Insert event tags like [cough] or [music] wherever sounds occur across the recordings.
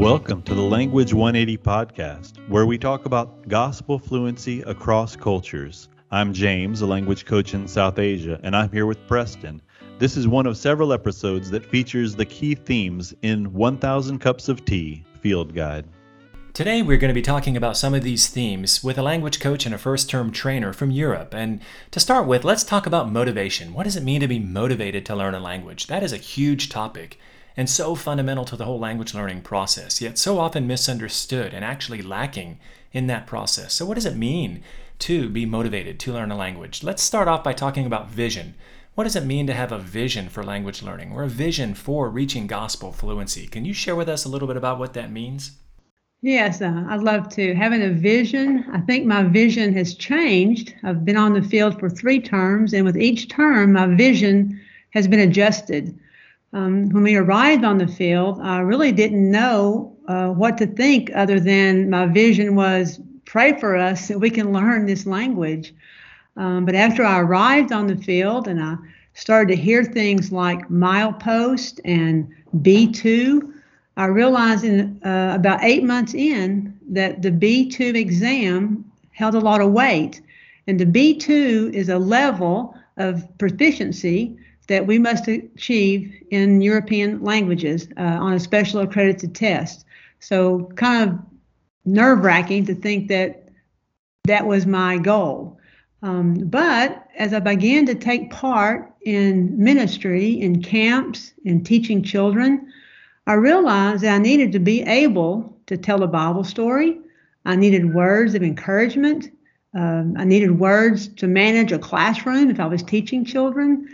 Welcome to the Language 180 podcast, where we talk about gospel fluency across cultures. I'm James, a language coach in South Asia, and I'm here with Preston. This is one of several episodes that features the key themes in 1000 Cups of Tea Field Guide. Today, we're going to be talking about some of these themes with a language coach and a first term trainer from Europe. And to start with, let's talk about motivation. What does it mean to be motivated to learn a language? That is a huge topic and so fundamental to the whole language learning process, yet so often misunderstood and actually lacking in that process. So, what does it mean to be motivated to learn a language? Let's start off by talking about vision. What does it mean to have a vision for language learning or a vision for reaching gospel fluency? Can you share with us a little bit about what that means? Yes, uh, I'd love to. Having a vision, I think my vision has changed. I've been on the field for three terms, and with each term, my vision has been adjusted. Um, when we arrived on the field, I really didn't know uh, what to think other than my vision was pray for us so we can learn this language. Um, but after I arrived on the field and I started to hear things like milepost and B2, I realized in uh, about eight months in that the B2 exam held a lot of weight. And the B2 is a level of proficiency that we must achieve in European languages uh, on a special accredited test. So, kind of nerve wracking to think that that was my goal. Um, but as I began to take part in ministry, in camps, in teaching children, I realized that I needed to be able to tell a Bible story. I needed words of encouragement. Um, I needed words to manage a classroom if I was teaching children.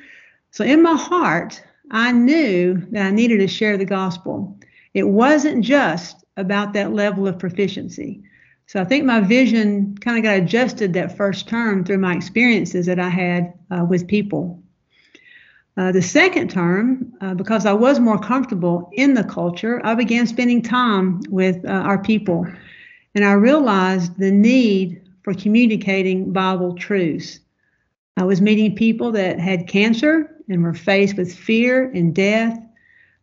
So, in my heart, I knew that I needed to share the gospel. It wasn't just about that level of proficiency. So, I think my vision kind of got adjusted that first term through my experiences that I had uh, with people. Uh, the second term, uh, because I was more comfortable in the culture, I began spending time with uh, our people. And I realized the need for communicating Bible truths. I was meeting people that had cancer and were faced with fear and death,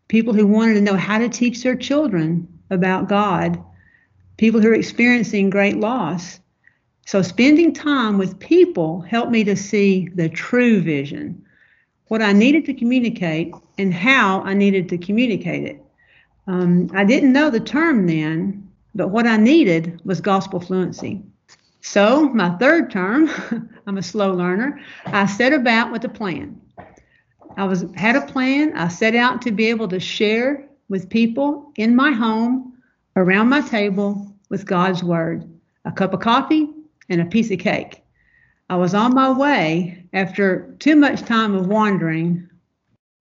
people who wanted to know how to teach their children about God, people who are experiencing great loss. So, spending time with people helped me to see the true vision what I needed to communicate and how I needed to communicate it. Um, I didn't know the term then, but what I needed was gospel fluency. So, my third term, [laughs] I'm a slow learner, I set about with a plan. I was had a plan. I set out to be able to share with people in my home, around my table, with God's word, a cup of coffee and a piece of cake. I was on my way after too much time of wandering,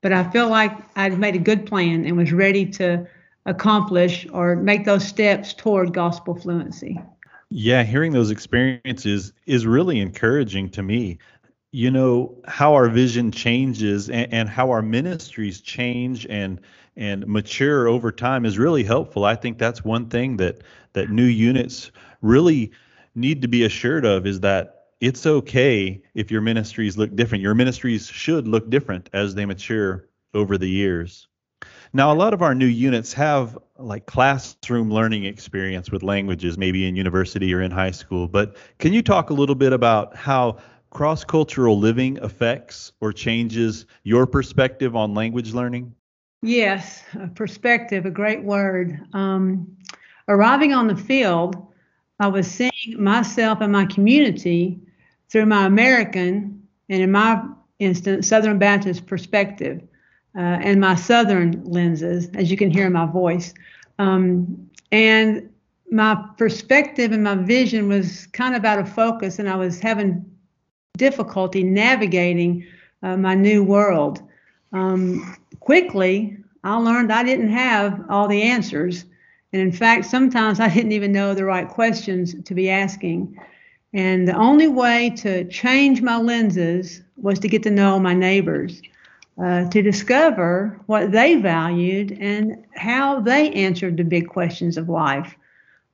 but I felt like I'd made a good plan and was ready to accomplish or make those steps toward gospel fluency. Yeah, hearing those experiences is really encouraging to me. You know, how our vision changes and, and how our ministries change and and mature over time is really helpful. I think that's one thing that that new units really need to be assured of is that it's okay if your ministries look different. Your ministries should look different as they mature over the years. Now, a lot of our new units have like classroom learning experience with languages, maybe in university or in high school. But can you talk a little bit about how cross cultural living affects or changes your perspective on language learning? Yes, perspective, a great word. Um, arriving on the field, I was seeing myself and my community through my American, and in my instance, Southern Baptist perspective, uh, and my Southern lenses, as you can hear in my voice. Um, and my perspective and my vision was kind of out of focus, and I was having difficulty navigating uh, my new world. Um, quickly, I learned I didn't have all the answers. And in fact, sometimes I didn't even know the right questions to be asking. And the only way to change my lenses was to get to know my neighbors, uh, to discover what they valued and how they answered the big questions of life.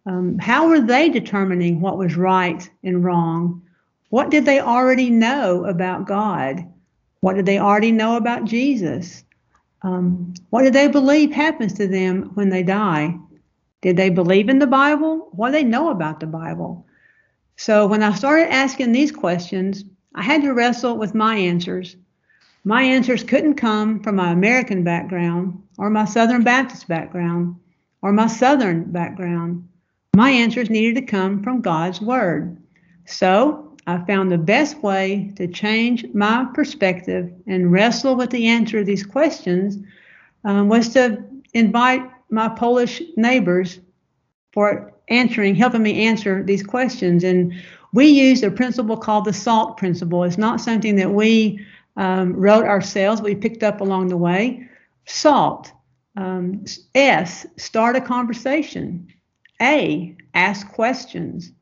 Um, how were they determining what was right and wrong? What did they already know about God? What did they already know about Jesus? Um, what do they believe happens to them when they die? Did they believe in the Bible? What do they know about the Bible? So when I started asking these questions, I had to wrestle with my answers. My answers couldn't come from my American background or my Southern Baptist background or my Southern background. My answers needed to come from God's Word. So I found the best way to change my perspective and wrestle with the answer to these questions um, was to invite my Polish neighbors for answering, helping me answer these questions. And we used a principle called the SALT principle. It's not something that we um, wrote ourselves, we picked up along the way. SALT. Um, S, start a conversation. A, ask questions.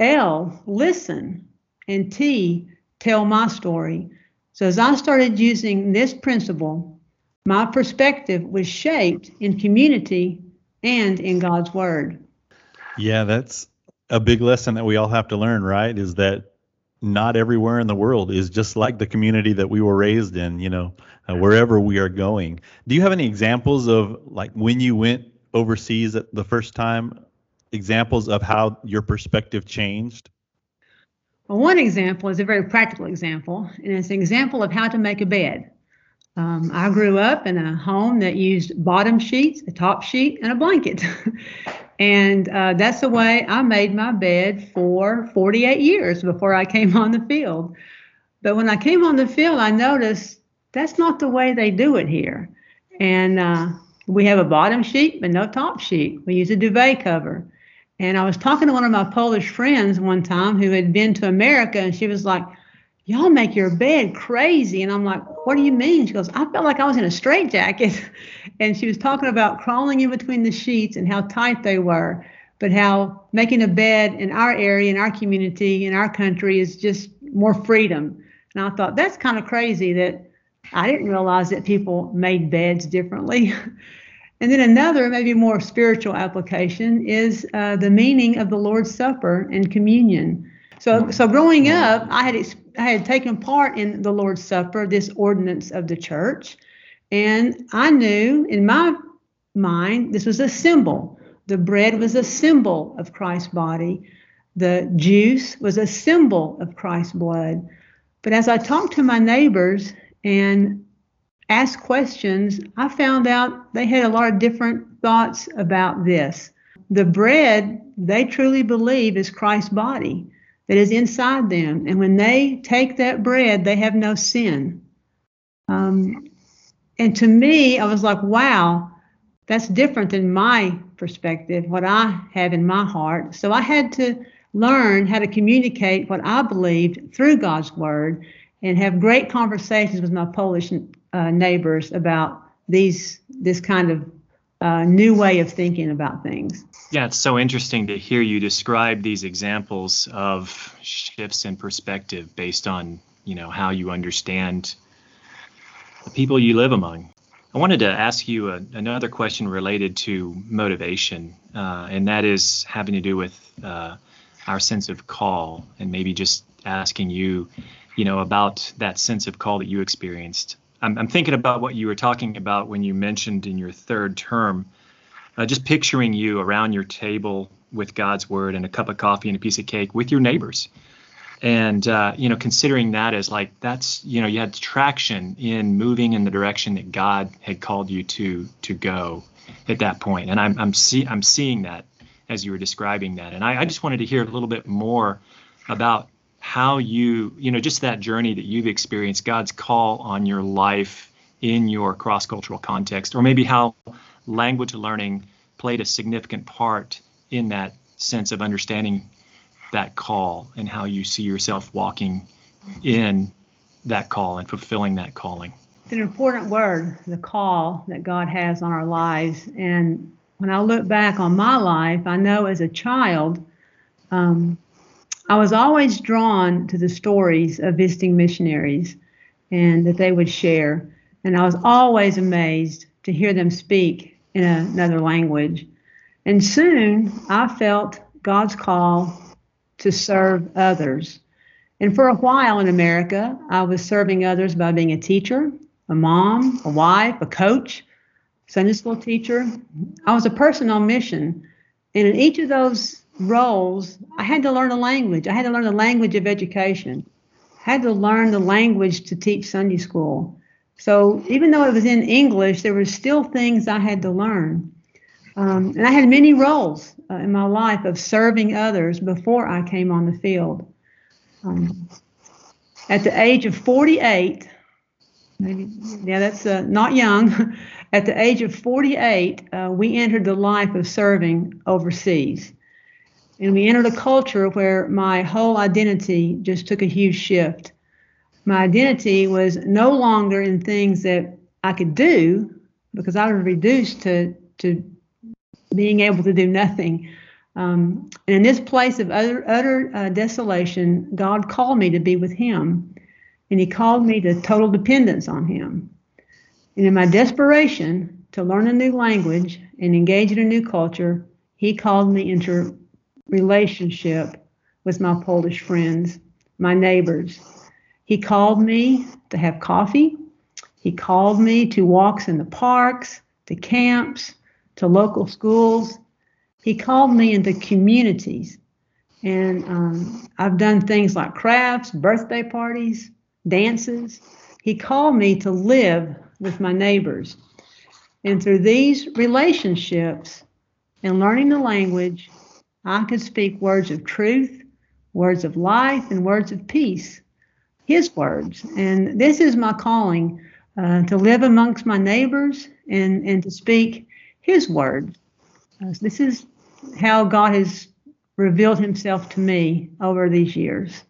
L, listen. And T, tell my story. So as I started using this principle, my perspective was shaped in community and in God's word. Yeah, that's a big lesson that we all have to learn, right? Is that not everywhere in the world is just like the community that we were raised in, you know, uh, wherever we are going. Do you have any examples of like when you went overseas at the first time, examples of how your perspective changed? Well, one example is a very practical example, and it's an example of how to make a bed. Um, I grew up in a home that used bottom sheets, a top sheet, and a blanket. [laughs] and uh, that's the way I made my bed for 48 years before I came on the field. But when I came on the field, I noticed that's not the way they do it here. And uh, we have a bottom sheet, but no top sheet. We use a duvet cover. And I was talking to one of my Polish friends one time who had been to America, and she was like, y'all make your bed crazy. And I'm like, what do you mean? She goes, I felt like I was in a straitjacket. [laughs] and she was talking about crawling in between the sheets and how tight they were, but how making a bed in our area, in our community, in our country is just more freedom. And I thought, that's kind of crazy that I didn't realize that people made beds differently. [laughs] and then another, maybe more spiritual application, is uh, the meaning of the Lord's Supper and communion. So, so growing up, I had I had taken part in the Lord's Supper, this ordinance of the church, and I knew in my mind this was a symbol. The bread was a symbol of Christ's body. The juice was a symbol of Christ's blood. But as I talked to my neighbors and asked questions, I found out they had a lot of different thoughts about this. The bread, they truly believe, is Christ's body that is inside them. And when they take that bread, they have no sin. Um, and to me, I was like, wow, that's different than my perspective, what I have in my heart. So I had to learn how to communicate what I believed through God's word and have great conversations with my Polish uh, neighbors about these this kind of uh, new way of thinking about things. Yeah, it's so interesting to hear you describe these examples of shifts in perspective based on you know how you understand the people you live among. I wanted to ask you a, another question related to motivation, uh, and that is having to do with uh, our sense of call, and maybe just asking you, you know, about that sense of call that you experienced. I'm, I'm thinking about what you were talking about when you mentioned in your third term, uh, just picturing you around your table with God's word and a cup of coffee and a piece of cake with your neighbors. And uh, you know, considering that as like that's you know you had traction in moving in the direction that God had called you to to go at that point. And I'm I'm see I'm seeing that as you were describing that. And I, I just wanted to hear a little bit more about how you, you know, just that journey that you've experienced, God's call on your life in your cross cultural context, or maybe how language learning played a significant part in that sense of understanding that call and how you see yourself walking in that call and fulfilling that calling. It's an important word, the call that God has on our lives. And when I look back on my life, I know as a child, um, I was always drawn to the stories of visiting missionaries and that they would share. And I was always amazed to hear them speak in another language. And soon I felt God's call to serve others. And for a while in America, I was serving others by being a teacher, a mom, a wife, a coach, Sunday school teacher. I was a person on mission. And in each of those roles, I had to learn a language. I had to learn the language of education. I had to learn the language to teach Sunday school. So even though it was in English, there were still things I had to learn. Um, and I had many roles uh, in my life of serving others before I came on the field. Um, at the age of 48, maybe, yeah, that's uh, not young. [laughs] at the age of 48, uh, we entered the life of serving overseas. And we entered a culture where my whole identity just took a huge shift. My identity was no longer in things that I could do because I was reduced to, to being able to do nothing. Um, and in this place of utter, utter uh, desolation, God called me to be with Him. And He called me to total dependence on Him. And in my desperation to learn a new language and engage in a new culture, He called me into relationship with my Polish friends, my neighbors. He called me to have coffee. He called me to walks in the parks, to camps, to local schools. He called me into communities. And um, I've done things like crafts, birthday parties, dances. He called me to live with my neighbors. And through these relationships and learning the language, I could speak words of truth, words of life, and words of peace. His words. And this is my calling uh, to live amongst my neighbors and, and to speak his words. Uh, this is how God has revealed himself to me over these years.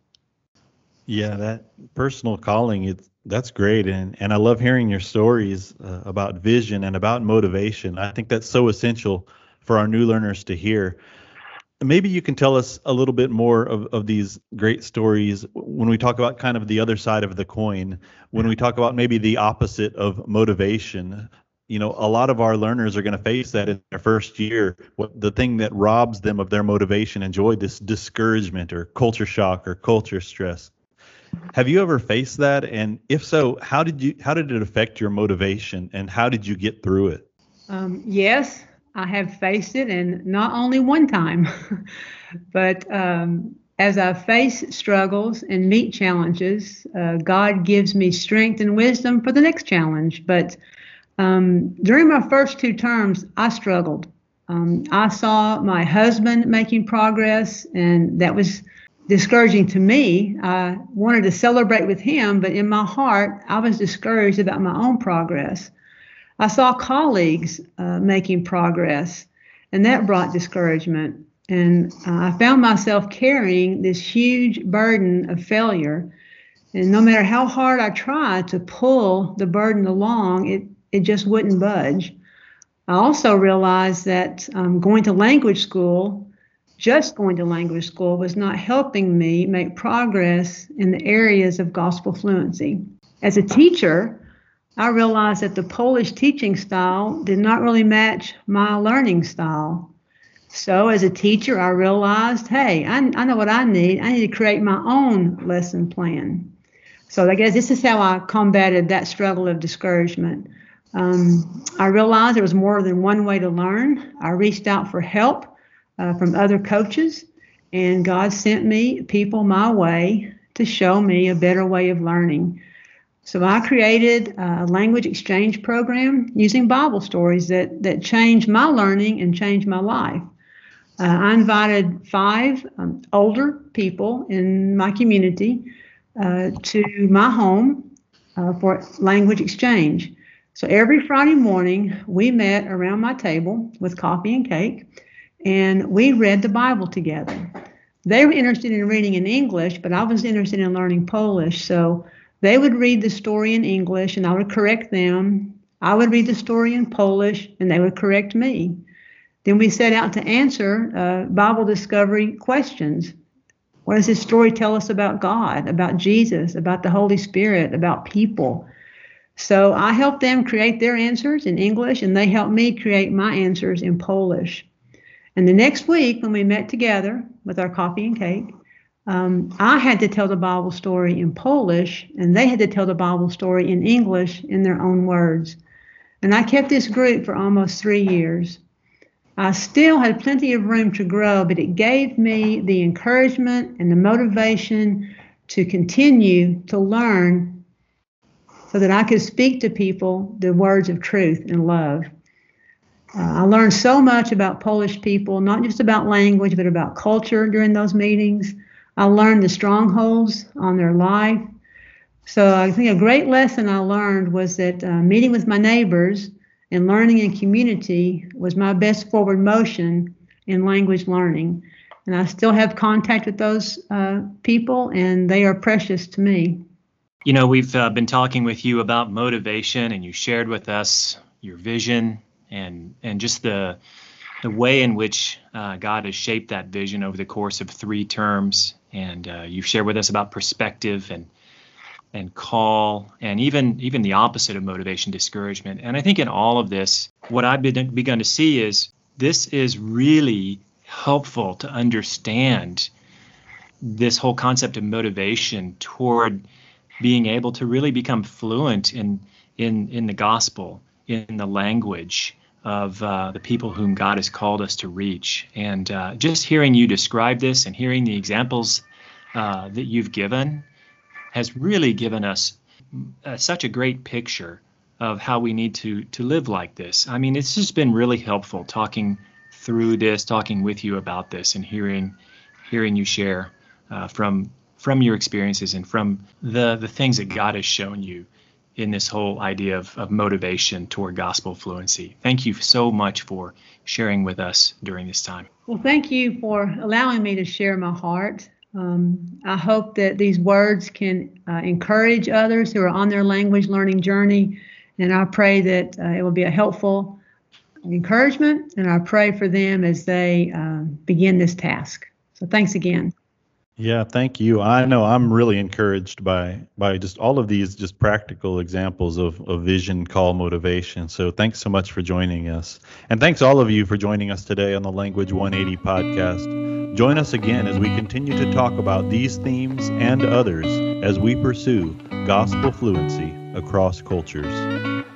Yeah, that personal calling it's that's great and and I love hearing your stories uh, about vision and about motivation. I think that's so essential for our new learners to hear. Maybe you can tell us a little bit more of, of these great stories. When we talk about kind of the other side of the coin, when we talk about maybe the opposite of motivation you know a lot of our learners are going to face that in their first year. What the thing that robs them of their motivation and joy this discouragement or culture shock or culture stress. Have you ever faced that? And if so how did you how did it affect your motivation and how did you get through it? Um, yes i have faced it and not only one time [laughs] but um, as i face struggles and meet challenges uh, god gives me strength and wisdom for the next challenge but um, during my first two terms, I struggled. Um, I saw my husband making progress, and that was discouraging to me. I wanted to celebrate with him, but in my heart, I was discouraged about my own progress. I saw colleagues uh, making progress, and that brought discouragement. And uh, I found myself carrying this huge burden of failure. And no matter how hard I tried to pull the burden along, it it just wouldn't budge. I also realized that um, going to language school, just going to language school, was not helping me make progress in the areas of gospel fluency. As a teacher, I realized that the Polish teaching style did not really match my learning style. So, as a teacher, I realized hey, I, I know what I need. I need to create my own lesson plan. So, I guess this is how I combated that struggle of discouragement. Um, I realized there was more than one way to learn. I reached out for help uh, from other coaches, and God sent me people my way to show me a better way of learning. So I created a language exchange program using Bible stories that, that changed my learning and changed my life. Uh, I invited five um, older people in my community uh, to my home uh, for language exchange. So every Friday morning, we met around my table with coffee and cake, and we read the Bible together. They were interested in reading in English, but I was interested in learning Polish. So they would read the story in English, and I would correct them. I would read the story in Polish, and they would correct me. Then we set out to answer uh, Bible discovery questions. What does this story tell us about God, about Jesus, about the Holy Spirit, about people? So I helped them create their answers in English, and they helped me create my answers in Polish. And the next week, when we met together with our coffee and cake, um, I had to tell the Bible story in Polish, and they had to tell the Bible story in English in their own words. And I kept this group for almost three years. I still had plenty of room to grow, but it gave me the encouragement and the motivation to continue to learn so that I could speak to people the words of truth and love. Uh, I learned so much about Polish people, not just about language, but about culture during those meetings. I learned the strongholds on their life. So I think a great lesson I learned was that uh, meeting with my neighbors and learning in community was my best forward motion in language learning. And I still have contact with those uh, people, and they are precious to me. You know, we've uh, been talking with you about motivation, and you shared with us your vision and and just the the way in which uh, God has shaped that vision over the course of three terms. And uh, you've shared with us about perspective and and call and even even the opposite of motivation discouragement. And i think in all of this what i've been, begun to see is this is really helpful to understand this whole concept of motivation toward being able to really become fluent in in in the gospel in the language of uh, the people whom God has called us to reach. And uh, just hearing you describe this and hearing the examples uh, that you've given has really given us uh, such a great picture of how we need to to live like this. I mean, it's just been really helpful talking through this, talking with you about this, and hearing hearing you share uh, from from your experiences and from the the things that God has shown you in this whole idea of, of motivation toward gospel fluency. Thank you so much for sharing with us during this time. Well, thank you for allowing me to share my heart. Um, I hope that these words can uh, encourage others who are on their language learning journey, and I pray that uh, it will be a helpful encouragement, and I pray for them as they uh, begin this task. So thanks again. Yeah, thank you. I know I'm really encouraged by by just all of these just practical examples of, of vision call motivation. So thanks so much for joining us. And thanks all of you for joining us today on the Language 180 podcast. Join us again as we continue to talk about these themes and others as we pursue gospel fluency across cultures.